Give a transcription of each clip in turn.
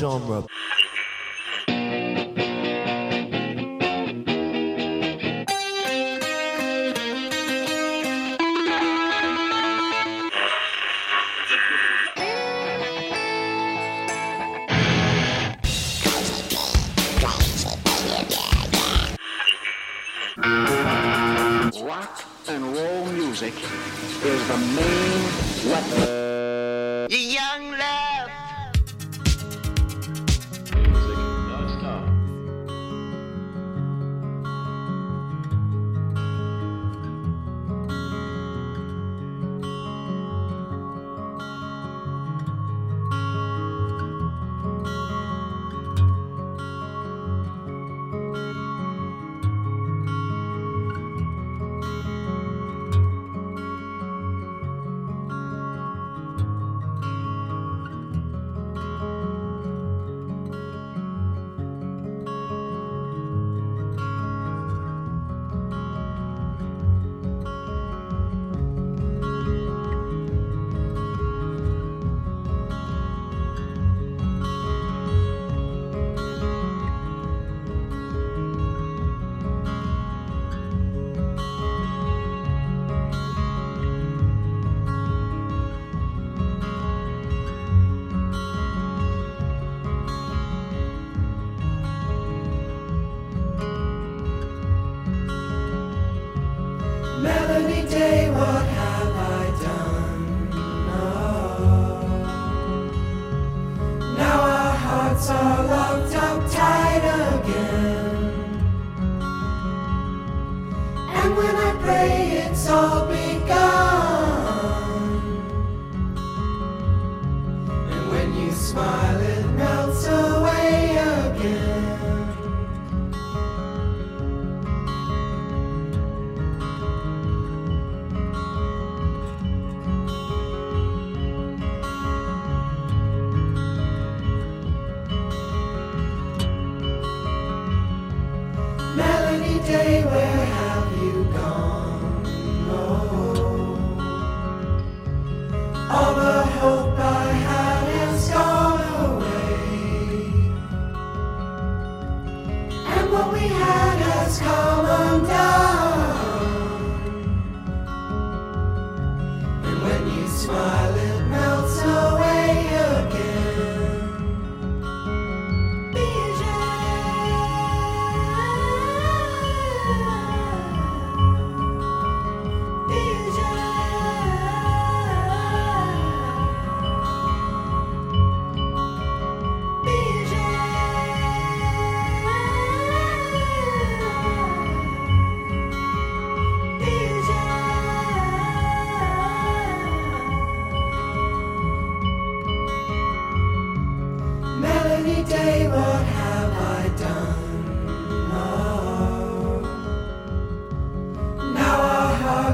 genre.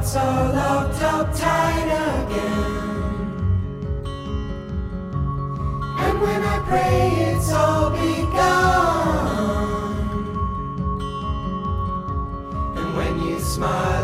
so locked up tight again. And when I pray, it's all begun. And when you smile.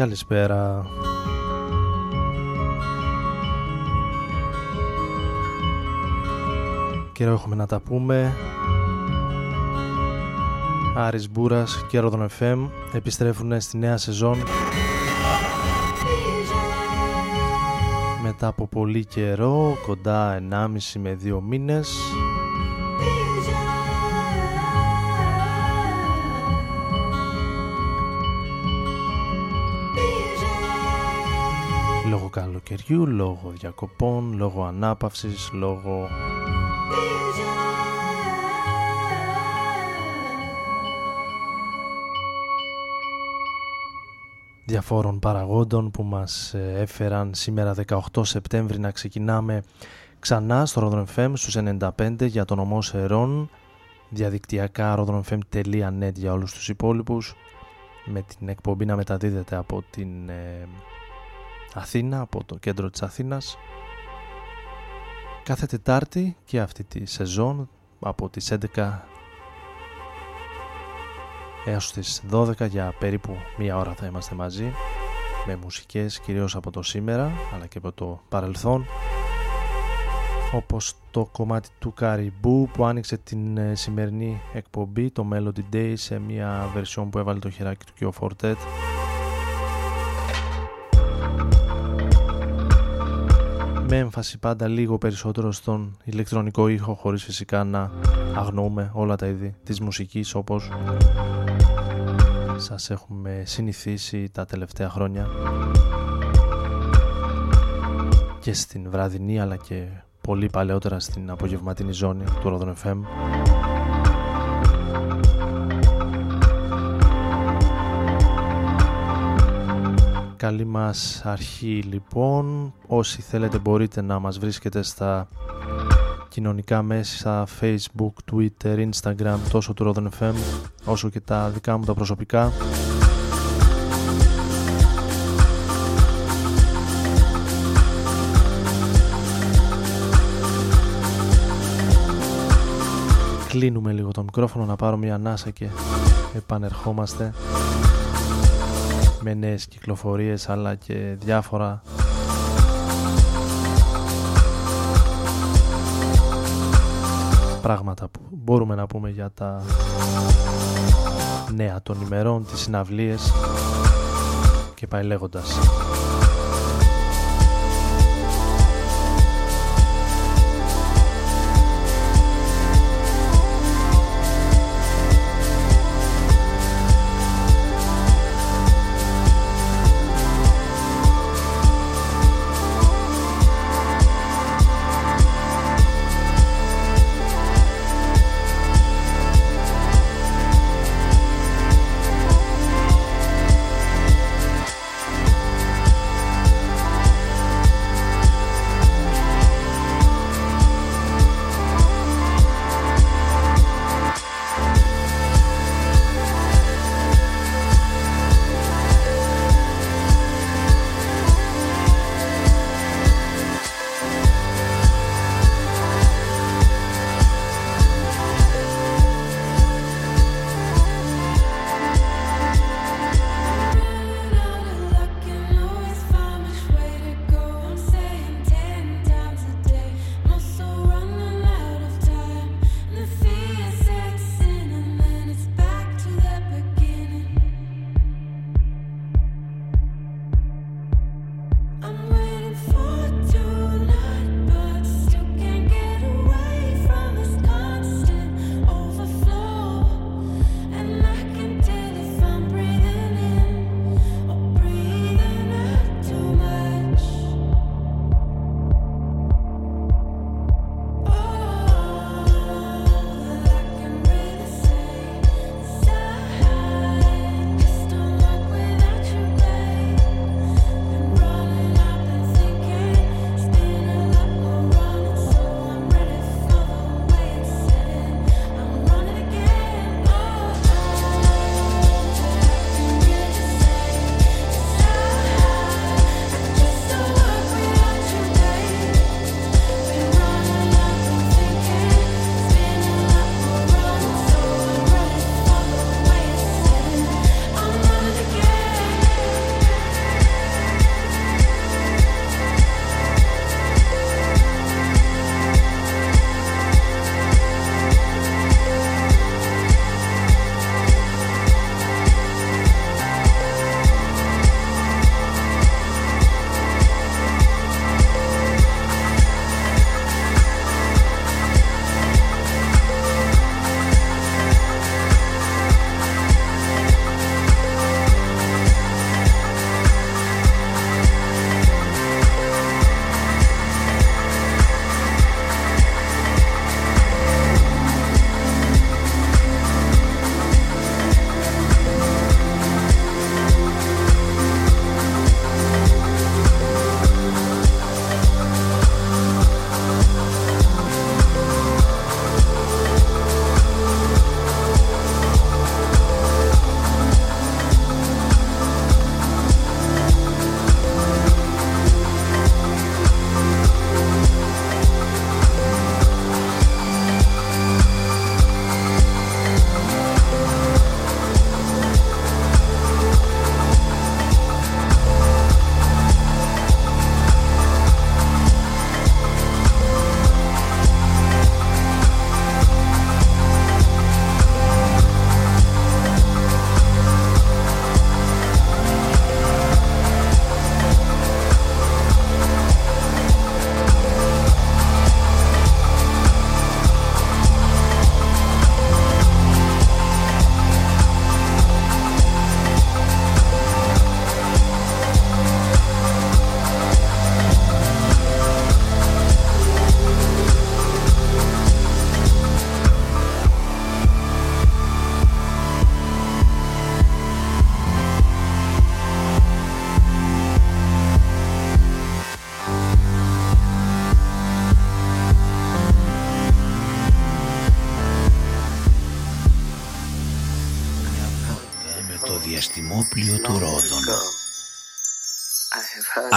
Καλησπέρα. Καιρό έχουμε να τα πούμε. Άρης Μπούρας και Ρόδον FM επιστρέφουν στη νέα σεζόν μετά από πολύ καιρό, κοντά 1,5 με 2 μήνες καλοκαιριού, λόγω διακοπών, λόγω ανάπαυσης, λόγω διαφόρων παραγόντων που μας ε, έφεραν σήμερα 18 Σεπτέμβρη να ξεκινάμε ξανά στο Rodron FM στους 95 για τον ομό διαδικτυακά rodronfm.net για όλους τους υπόλοιπους με την εκπομπή να μεταδίδεται από την ε, Αθήνα, από το κέντρο της Αθήνας. Κάθε Τετάρτη και αυτή τη σεζόν από τις 11 έως τις 12 για περίπου μία ώρα θα είμαστε μαζί με μουσικές κυρίως από το σήμερα αλλά και από το παρελθόν όπως το κομμάτι του Καριμπού που άνοιξε την ε, σημερινή εκπομπή το Melody Day σε μια βερσιόν που έβαλε το χεράκι του και ο με έμφαση πάντα λίγο περισσότερο στον ηλεκτρονικό ήχο χωρίς φυσικά να αγνοούμε όλα τα είδη της μουσικής όπως σας έχουμε συνηθίσει τα τελευταία χρόνια. Και στην βραδινή αλλά και πολύ παλαιότερα στην απογευματινή ζώνη του Rodon FM Καλή μας αρχή λοιπόν. Όσοι θέλετε μπορείτε να μας βρίσκετε στα κοινωνικά μέσα facebook, twitter, instagram τόσο του Rodon FM όσο και τα δικά μου τα προσωπικά. Κλείνουμε λίγο το μικρόφωνο να πάρω μια ανάσα και επανερχόμαστε με νέες κυκλοφορίες αλλά και διάφορα πράγματα που μπορούμε να πούμε για τα νέα των ημερών, τις συναυλίες και πάει λέγοντας.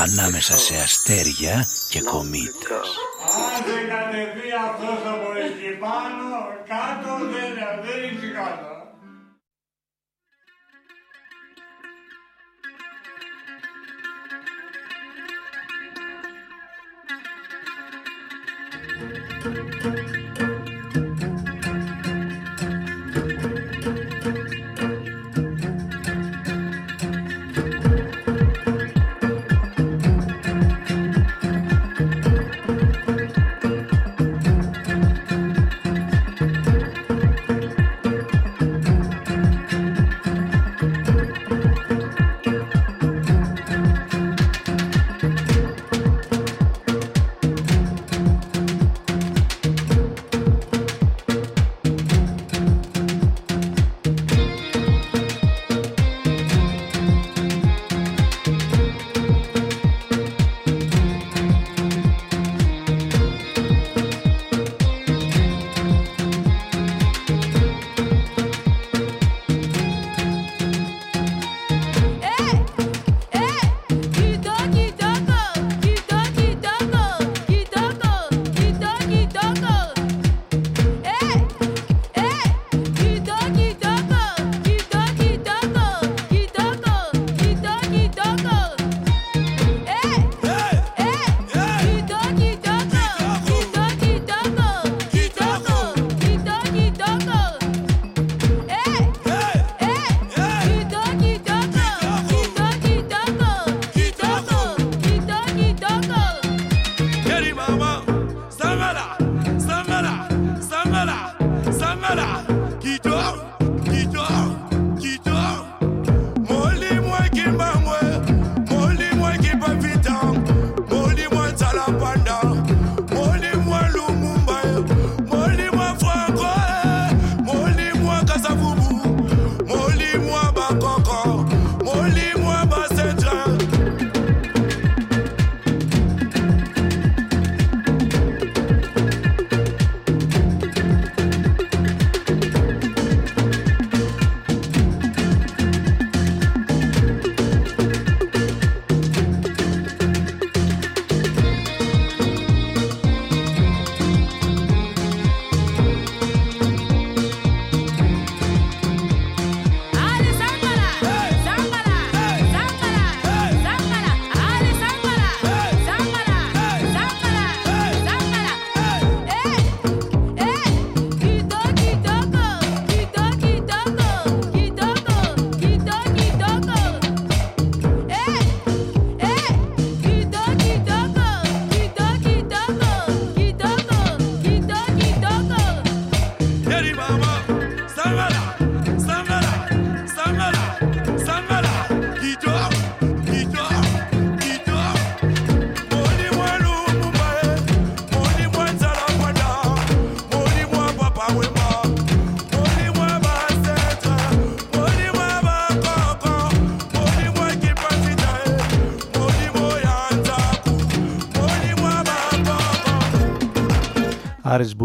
Ανάμεσα σε αστέρια και κομήτες.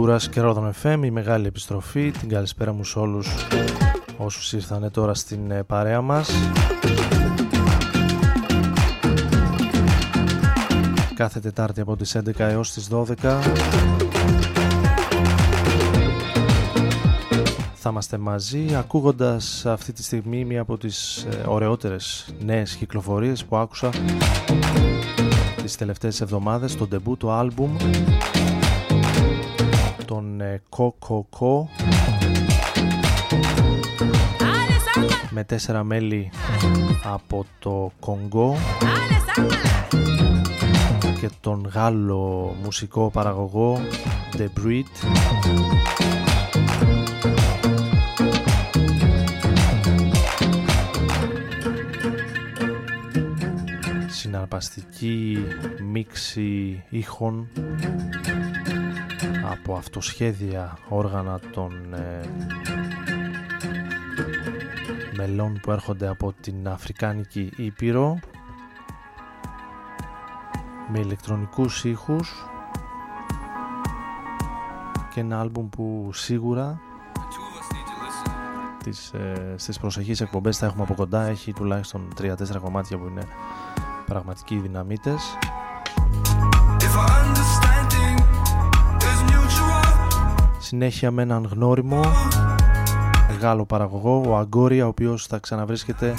Άρης Μπούρας και Ρόδον FM, η μεγάλη επιστροφή. Την καλησπέρα μου σε όλους όσους ήρθαν τώρα στην ε, παρέα μας. Κάθε Τετάρτη από τις 11 έως τις 12. Θα είμαστε μαζί ακούγοντας αυτή τη στιγμή μία από τις ε, ωραιότερες νέες κυκλοφορίες που άκουσα τις τελευταίες εβδομάδες, το ντεμπούτο άλμπουμ τον Κοκοκό με τέσσερα μέλη από το Κονγκό. Και τον Γάλλο μουσικό παραγωγό The Breed. Συναρπαστική μίξη ήχων από αυτοσχέδια όργανα των ε, μελών που έρχονται από την Αφρικάνικη Ήπειρο με ηλεκτρονικούς ήχους και ένα άλμπουμ που σίγουρα τις, ε, στις προσεχείς εκπομπές θα έχουμε από κοντά. Έχει τουλάχιστον 3-4 κομμάτια που είναι πραγματικοί δυναμίτες συνέχεια με έναν γνώριμο μεγάλο παραγωγό ο Αγκόρια ο οποίος θα ξαναβρίσκεται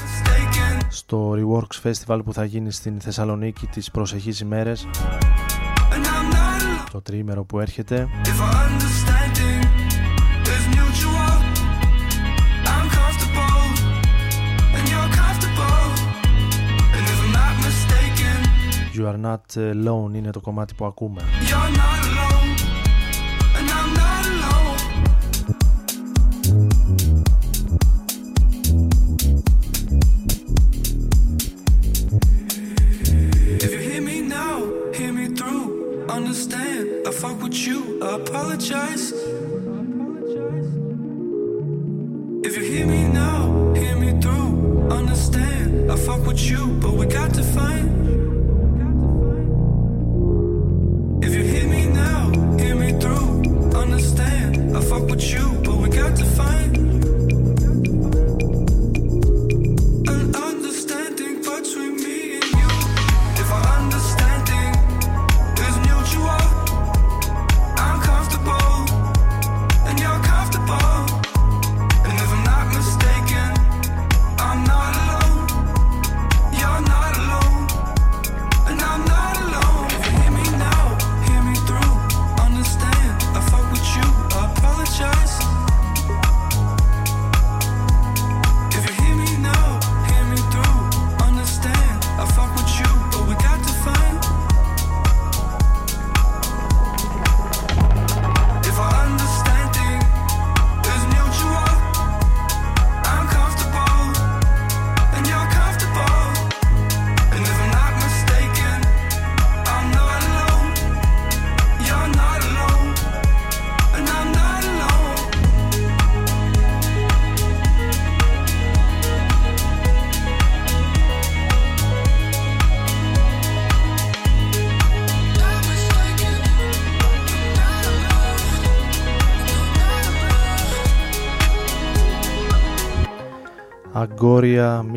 στο Reworks Festival που θα γίνει στην Θεσσαλονίκη τις προσεχείς ημέρες το τριήμερο που έρχεται You are not alone είναι το κομμάτι που ακούμε. understand.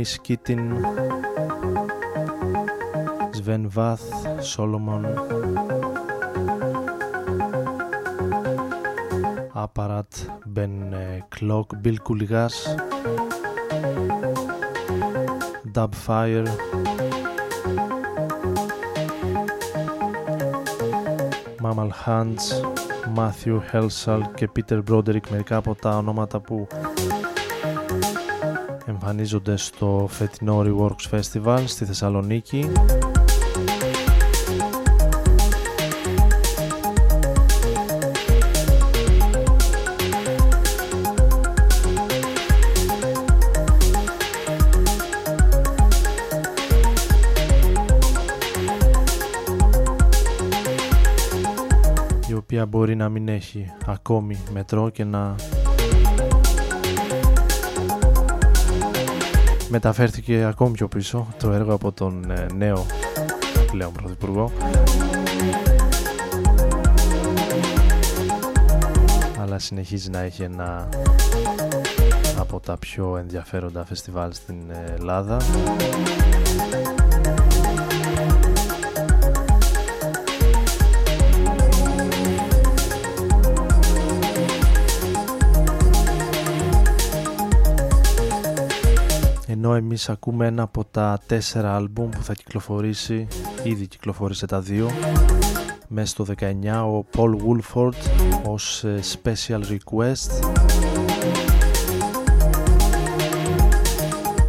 Αγκόρια, Miss Kitten, Sven Vath, Solomon, Aparat, Ben Clock, Bill Κουλιγάς, Dubfire, Mamal Hands, Matthew Helsal και Peter Broderick μερικά από τα ονόματα που εμφανίζονται στο φετινό Reworks Festival στη Θεσσαλονίκη. Η οποία μπορεί να μην έχει ακόμη μετρό και να μεταφέρθηκε ακόμη πιο πίσω το έργο από τον ε, νέο πλέον πρωθυπουργό. Αλλά συνεχίζει να έχει ένα από τα πιο ενδιαφέροντα φεστιβάλ στην Ελλάδα ενώ εμείς ακούμε ένα από τα τέσσερα άλμπουμ που θα κυκλοφορήσει ήδη κυκλοφόρησε τα δύο μέσα στο 19 ο Paul Woolford ως ε, Special Request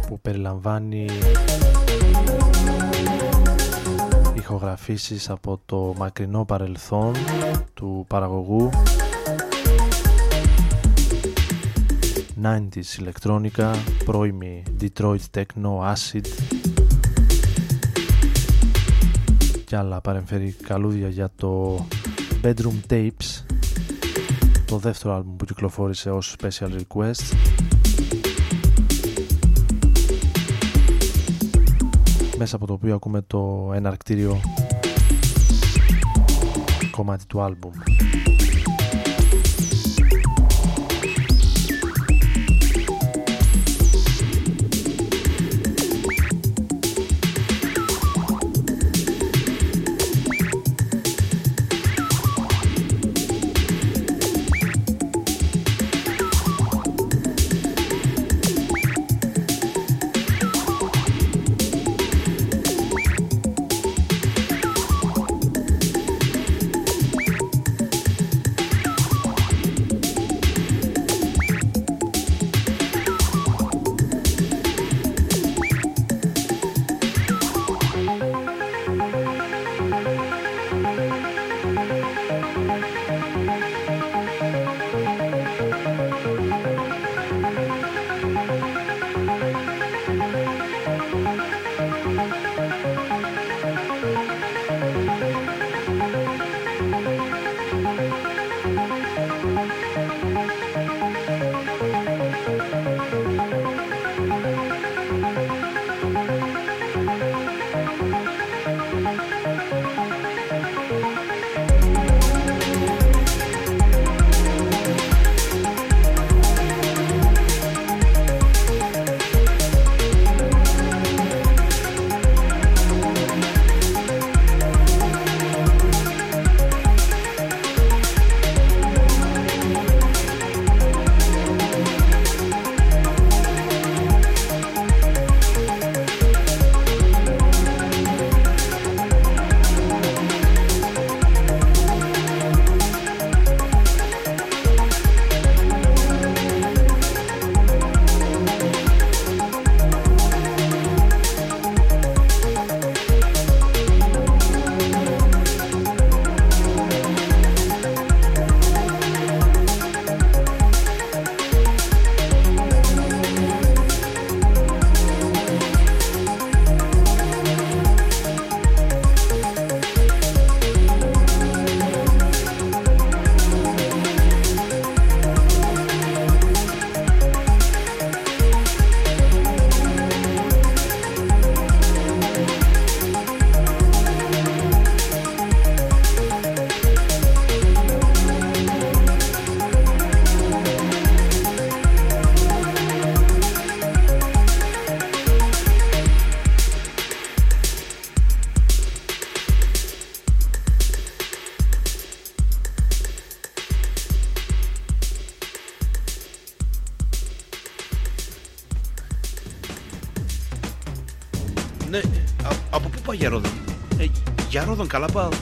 που περιλαμβάνει ηχογραφήσεις από το μακρινό παρελθόν του παραγωγού 90s ηλεκτρόνικα, πρώιμη Detroit Techno, Acid. Και άλλα παρεμφέρει καλούδια για το Bedroom Tapes το δεύτερο άλμπουμ που κυκλοφόρησε ως Special Request. Μέσα από το οποίο ακούμε το εναρκτήριο κομμάτι του άλμπουμ Juan Calapau.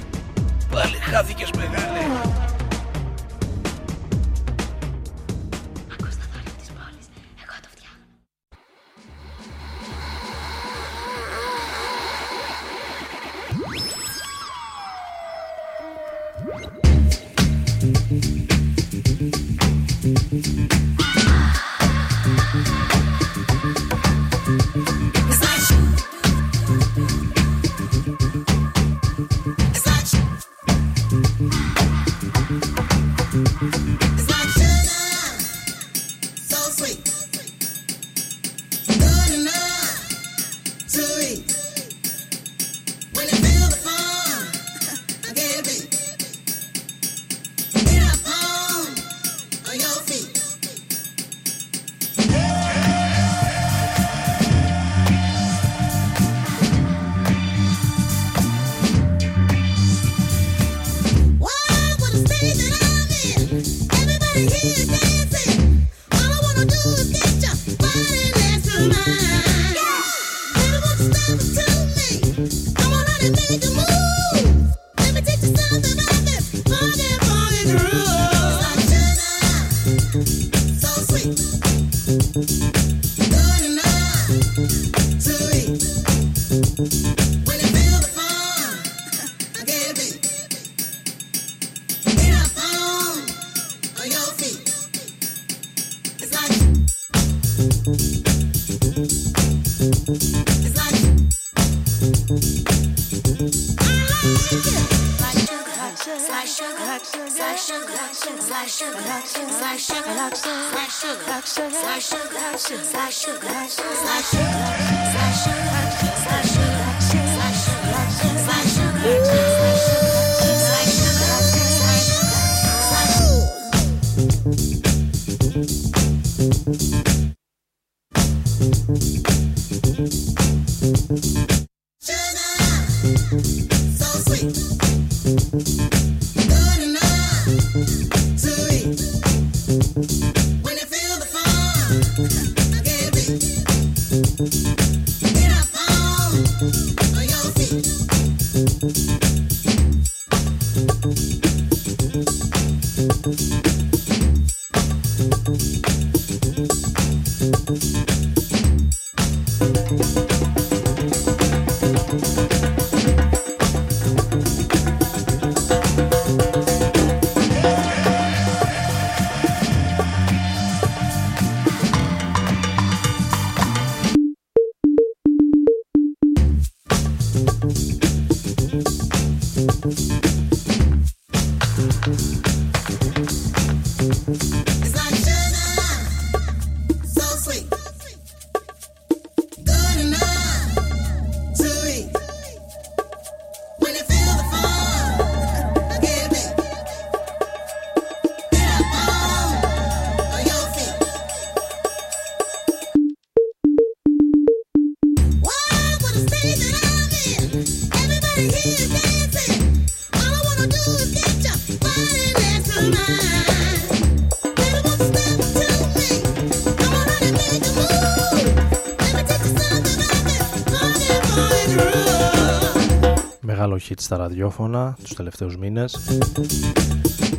ραδιόφωνα τους τελευταίους μήνες.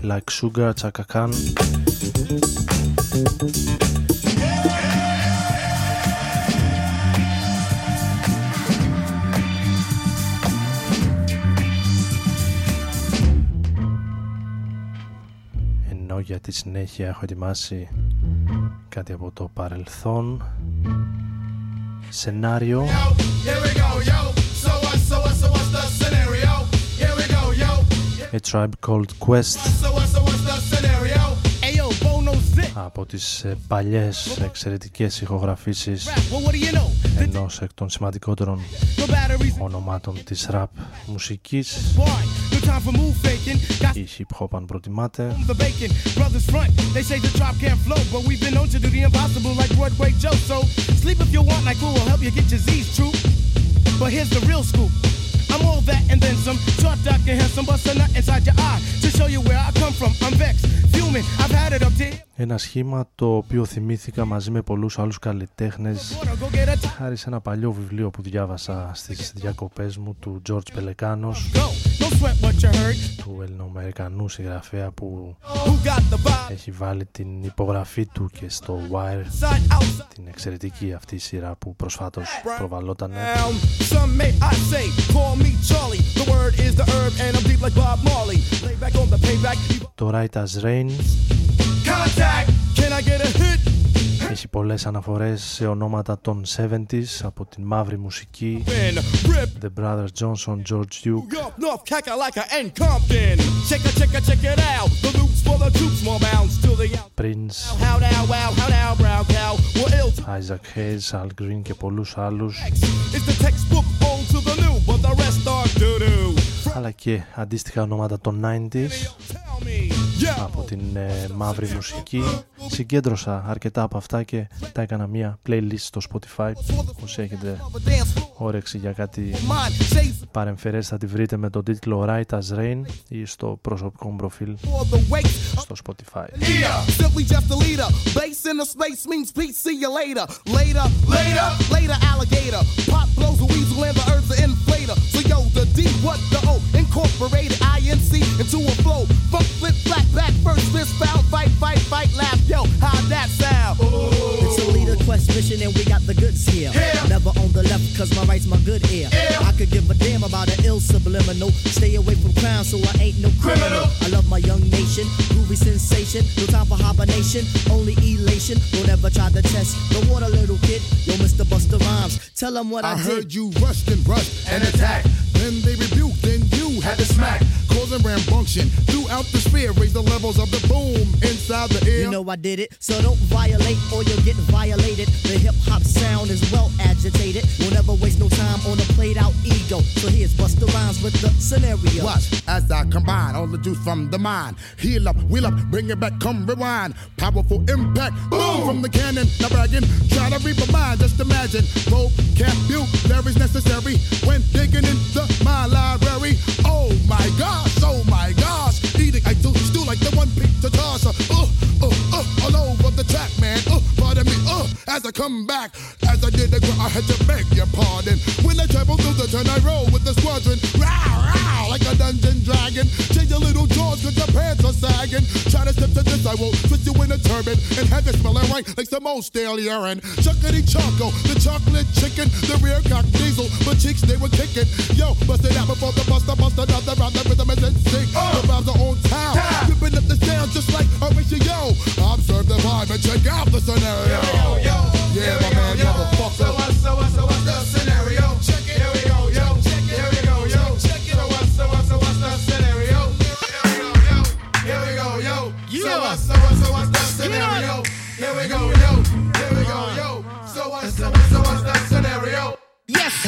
Like Sugar, Chaka Ενώ για τη συνέχεια έχω ετοιμάσει κάτι από το παρελθόν. Σενάριο. A Tribe Called Quest. Από τις ε, παλιές εξαιρετικές ηχογραφήσεις ενός εκ των σημαντικότερων ονομάτων της rap μουσικής. Ή hip hop αν προτιμάτε. But here's the real scoop. I'm all that and then some. Short, dark, and handsome, bust a nut inside your eye to show you where I come from. I'm vexed, fuming. I've had it up to here. Ένα σχήμα το οποίο θυμήθηκα μαζί με πολλούς άλλους καλλιτέχνες Go get a χάρη σε ένα παλιό βιβλίο που διάβασα στις διακοπές μου του George Πελεκάνος go. Don't sweat what you heard. του Ελληνοαμερικανού συγγραφέα που Who got the vibe? έχει βάλει την υπογραφή του και στο Wire Side outside. την εξαιρετική αυτή σειρά που προσφάτως προβαλόταν Down. Some may I say, call me Charlie. The word is the herb, and I'm deep like Bob Marley. Lay back on the payback. το Right as Rain Contact. Can I get a hit? έχει πολλές αναφορές σε ονόματα των 70s από την μαύρη μουσική Then rip. The Brothers Johnson, George Duke York, North Kakalaka, and Compton. Check it, check it, check it out. The loops for the troops, more bounds till the out. Prince, How now, wow, how now, brown cow. We're ill. Isaac Hayes, Al Green και πολλούς άλλους αλλά και αντίστοιχα ονόματα των 90s από την ε, μαύρη μουσική. Συγκέντρωσα αρκετά από αυτά και τα έκανα μια playlist στο Spotify. Όπω έχετε όρεξη για κάτι παρεμφερές θα τη βρείτε με τον τίτλο Writer's Rain ή στο προσωπικό μου προφίλ στο Spotify. Yo, the D, what the O? Incorporated INC into a flow. Funk, flip, flat, back, first, fist, foul, fight, fight, fight, laugh. Yo, how that sound? It's a leader quest mission and we got the goods here. Yeah. Never on the left cause my right's my good ear. I could give a damn about an ill subliminal. Stay away from crime so I ain't no criminal. I love my young nation, groovy sensation. No time for hibernation, only elation. Don't ever try to test the water, little kid. Yo, Mr. Buster Rhymes, tell them what I, I did. heard you rushed and rushed and attacked. Then they rebuked, then had to smack. Causing rambunction throughout the sphere. Raise the levels of the boom inside the ear. You know I did it, so don't violate or you'll get violated. The hip hop sound is well agitated. We'll never waste no time on a played out ego. So here's Buster Rhymes with the scenario. Watch as I combine all the juice from the mind. Heal up, wheel up, bring it back, come rewind. Powerful impact, boom from the cannon. Now bragging, try to reap a mind. Just imagine, vocabulary's necessary when digging into my library. Oh Oh my gosh, oh my gosh. Eating, I do stew like the one beat to toss. As I come back. As I did the I had to beg your pardon. When I travel through the turn, I roll with the squadron. Row, row, like a dungeon dragon. Change your little jaws cause your pants are sagging. Try to step to this, I will twist you in a turban and have it smelling right like some old stale urine. Chuckity choco, the chocolate chicken, the rear cock diesel, but cheeks they were kicking. Yo, bust it out before the buster, bust another round, the rhythm is in sync. The vibes are on town, ripping up the sound just like Horatio. Observe the vibe and check out the scenario. Yeah, my man, motherfucker. So what's, so what's the scenario? Check it. Here we go, yo. Check it. Here we go, yo. Check it. So what's, so what's, so what's the scenario? Here we go, yo. So what's, so what's, so what's the scenario? Here we go, yo. Here we go, yo. So what's, so what's the scenario? Yes,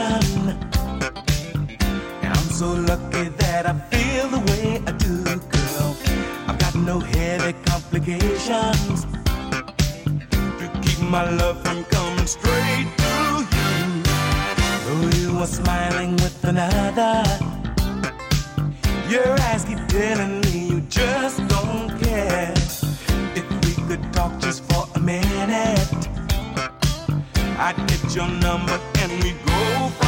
I'm so lucky that I feel the way I do, girl. I've got no heavy complications to keep my love from coming straight to you. Though you are smiling with another, your eyes keep telling me you just I get your number and we go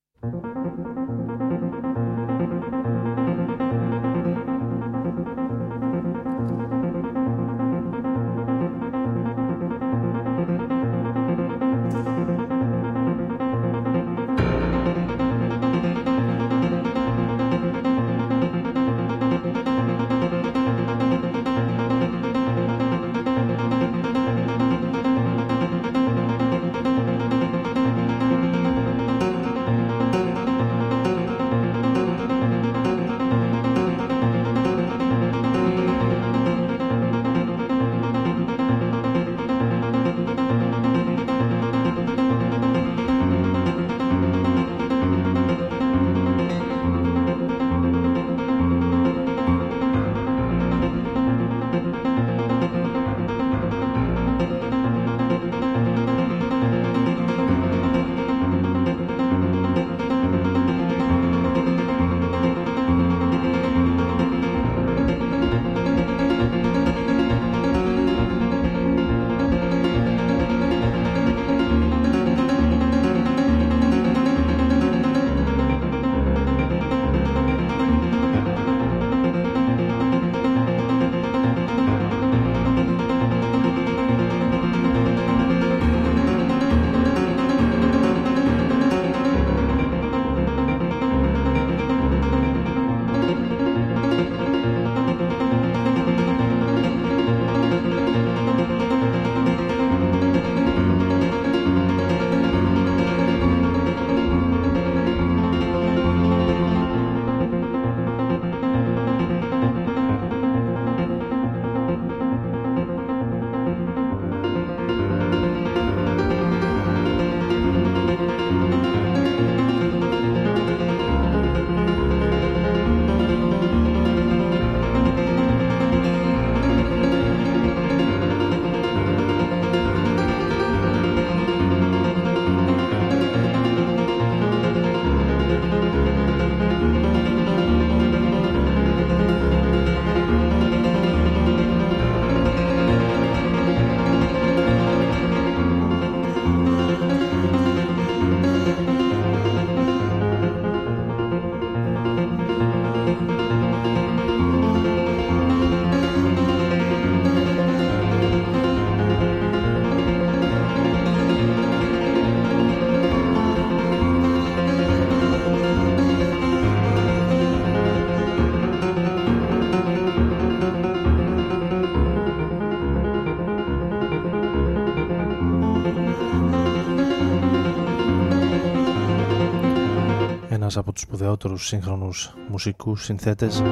ένας από τους σπουδαιότερους σύγχρονους μουσικούς συνθέτες.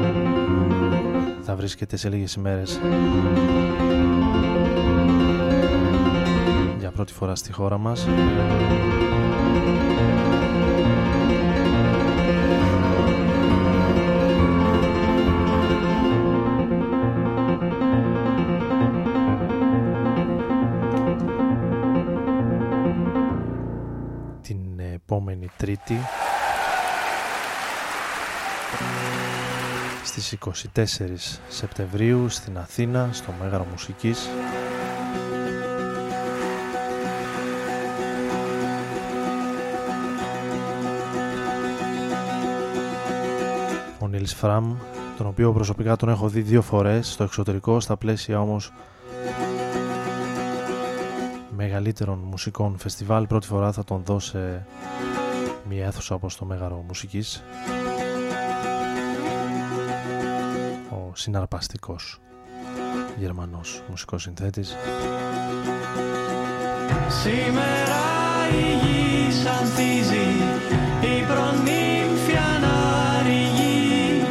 Θα βρίσκεται σε λίγες ημέρες. Για πρώτη φορά στη χώρα μας. Την επόμενη Τρίτη στις 24 Σεπτεμβρίου στην Αθήνα στο Μέγαρο Μουσικής. Ο Νίλς Φραμ τον οποίο προσωπικά τον έχω δει δύο φορές στο εξωτερικό στα πλαίσια όμως μεγαλύτερων μουσικών φεστιβάλ πρώτη φορά θα τον δω σε μια αίθουσα όπως το Μέγαρο Μουσικής συναρπαστικός γερμανός μουσικός συνθέτης. Σήμερα η γη σανθίζει, η προνύμφια να ρηγεί.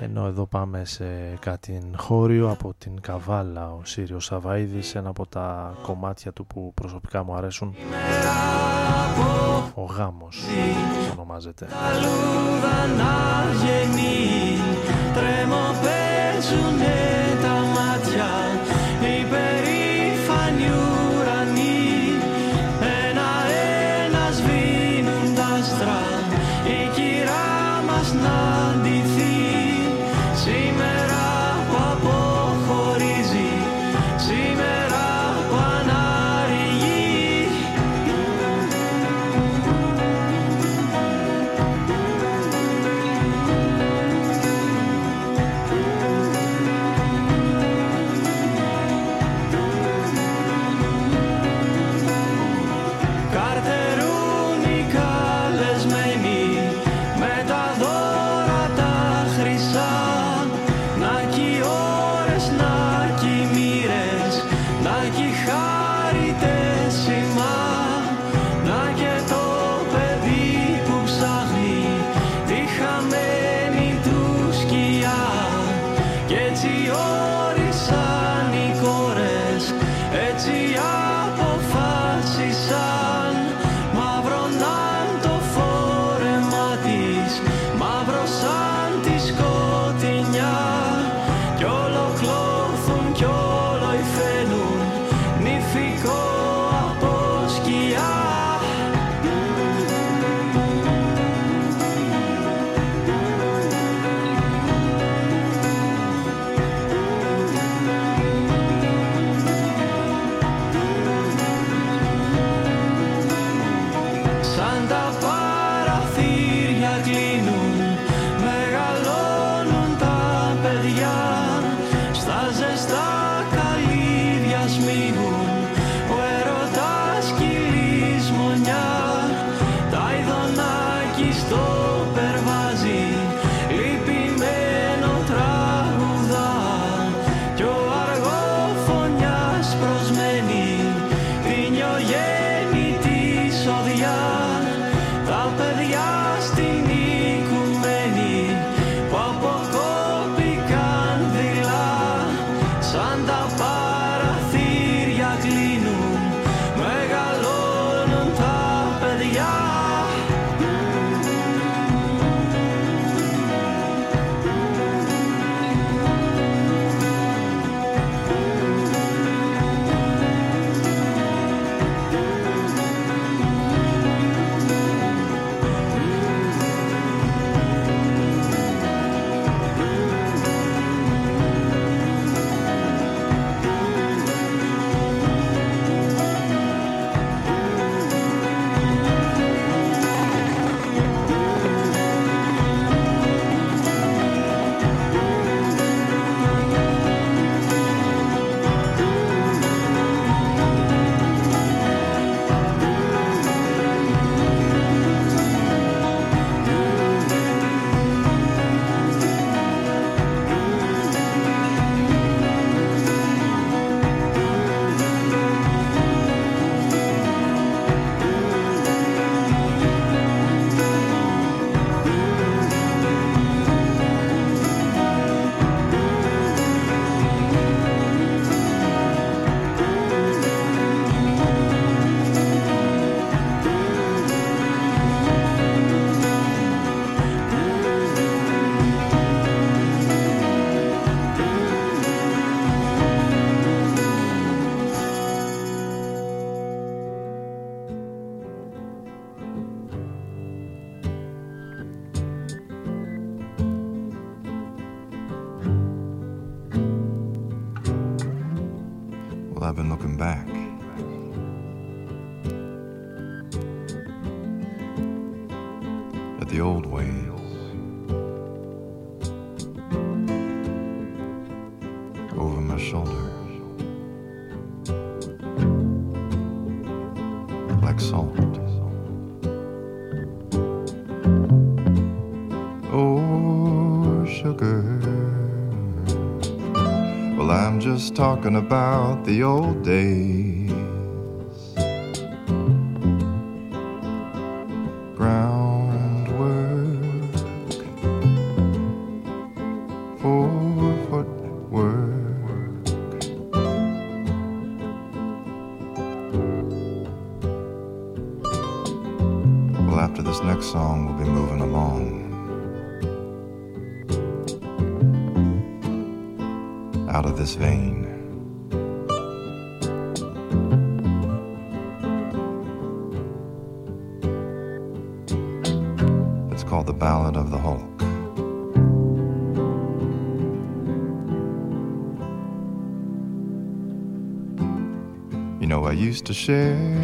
ενώ εδώ πάμε σε κάτι χώριο από την Καβάλα ο Σύριος Σαβαΐδης ένα από τα κομμάτια του που προσωπικά μου αρέσουν. Ο γάμος ονομάζεται. Τα λούδα να γεννεί, τρέμω παίζουνε τα μάτια, οι At the old ways. Over my shoulders, Like salt. Oh, sugar. Well, I'm just talking about the old days. To share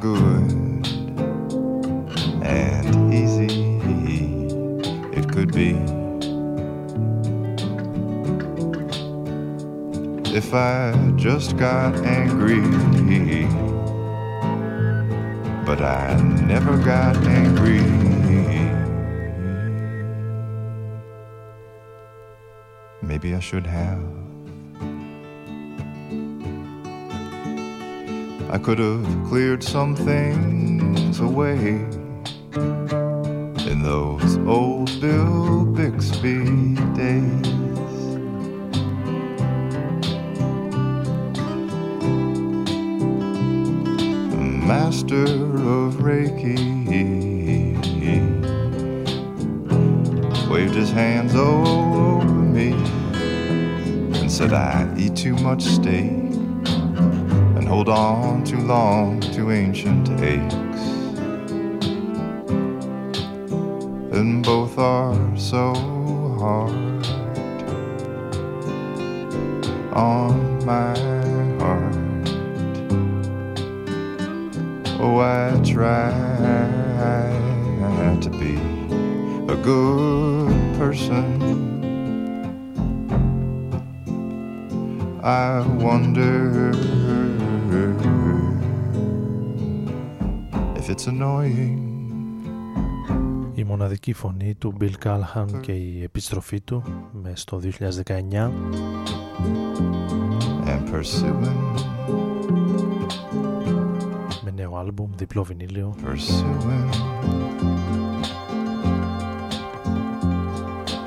good and easy it could be. If I just got angry, but I never got angry. Maybe I should have. I could have cleared some things away in those old Bill Bixby days. Master of Reiki waved his hands over me and said, I eat too much steak hold on too long to ancient aches. And both are so hard on my heart. Oh, I try to be a good person. I wonder if it's annoying. Η μοναδική φωνή του Bill Callahan και η επιστροφή του με στο 2019 And pursuing, με νέο άλμπουμ, διπλό βινίλιο pursuing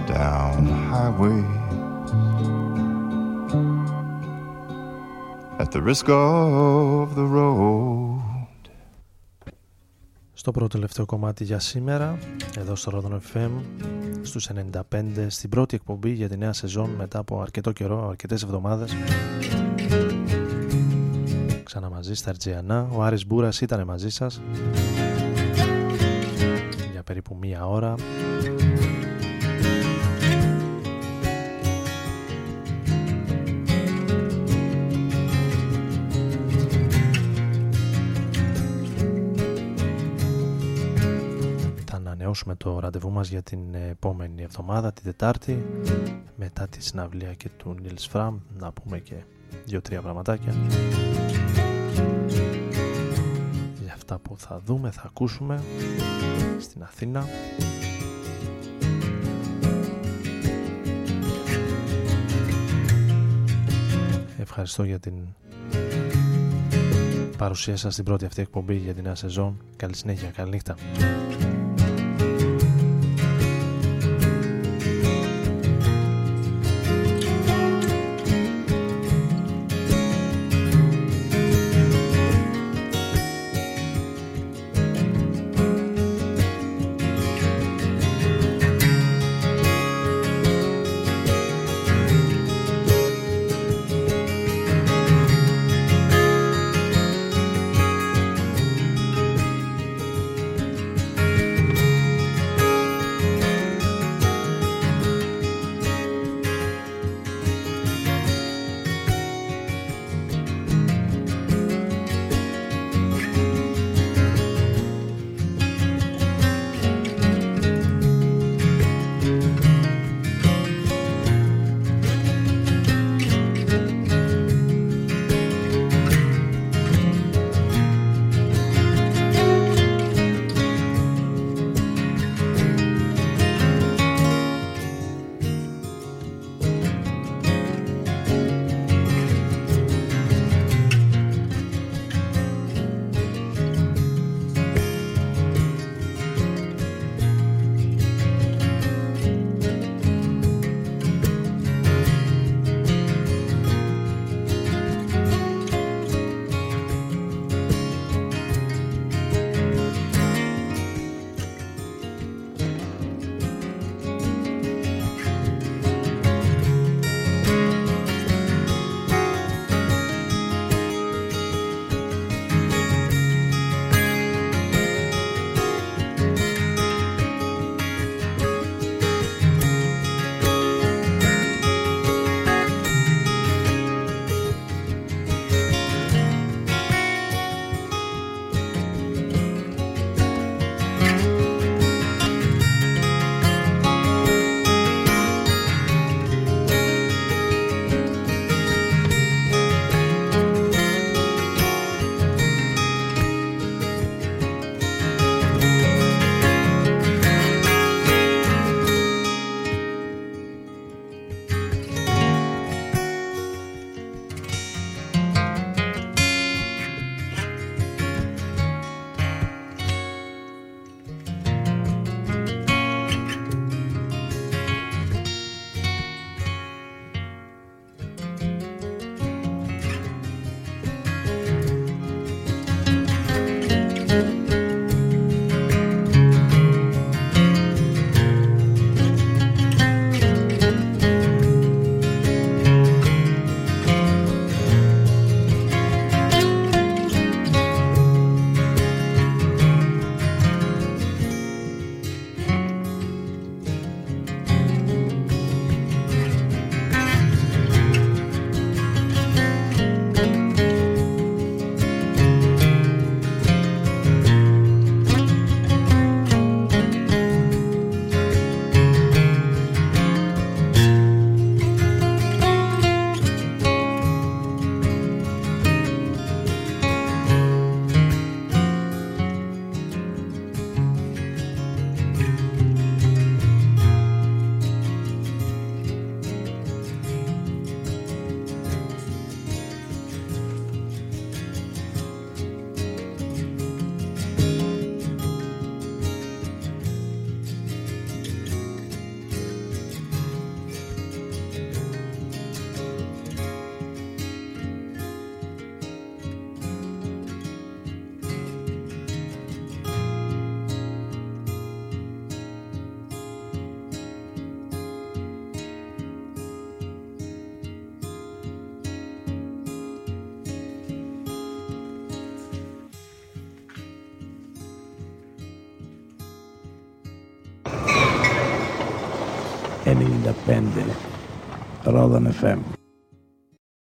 down highway at the risk of the road. Στο πρώτο τελευταίο κομμάτι για σήμερα, εδώ στο Rodon FM, στους 95, στην πρώτη εκπομπή για τη νέα σεζόν μετά από αρκετό καιρό, αρκετές εβδομάδες. Ξανά μαζί στα Ερτζιανά, ο Άρης Μπούρας ήταν μαζί σας για περίπου μία ώρα. Ανανεώσουμε το ραντεβού μας για την επόμενη εβδομάδα, την Τετάρτη, μετά τη συναυλία και του Νίλς Φραμ, να πούμε και δύο-τρία πραγματάκια. Για αυτά που θα δούμε, θα ακούσουμε στην Αθήνα. Ευχαριστώ για την παρουσία σας στην πρώτη αυτή εκπομπή για την νέα σεζόν. Καλή συνέχεια, καλή νύχτα.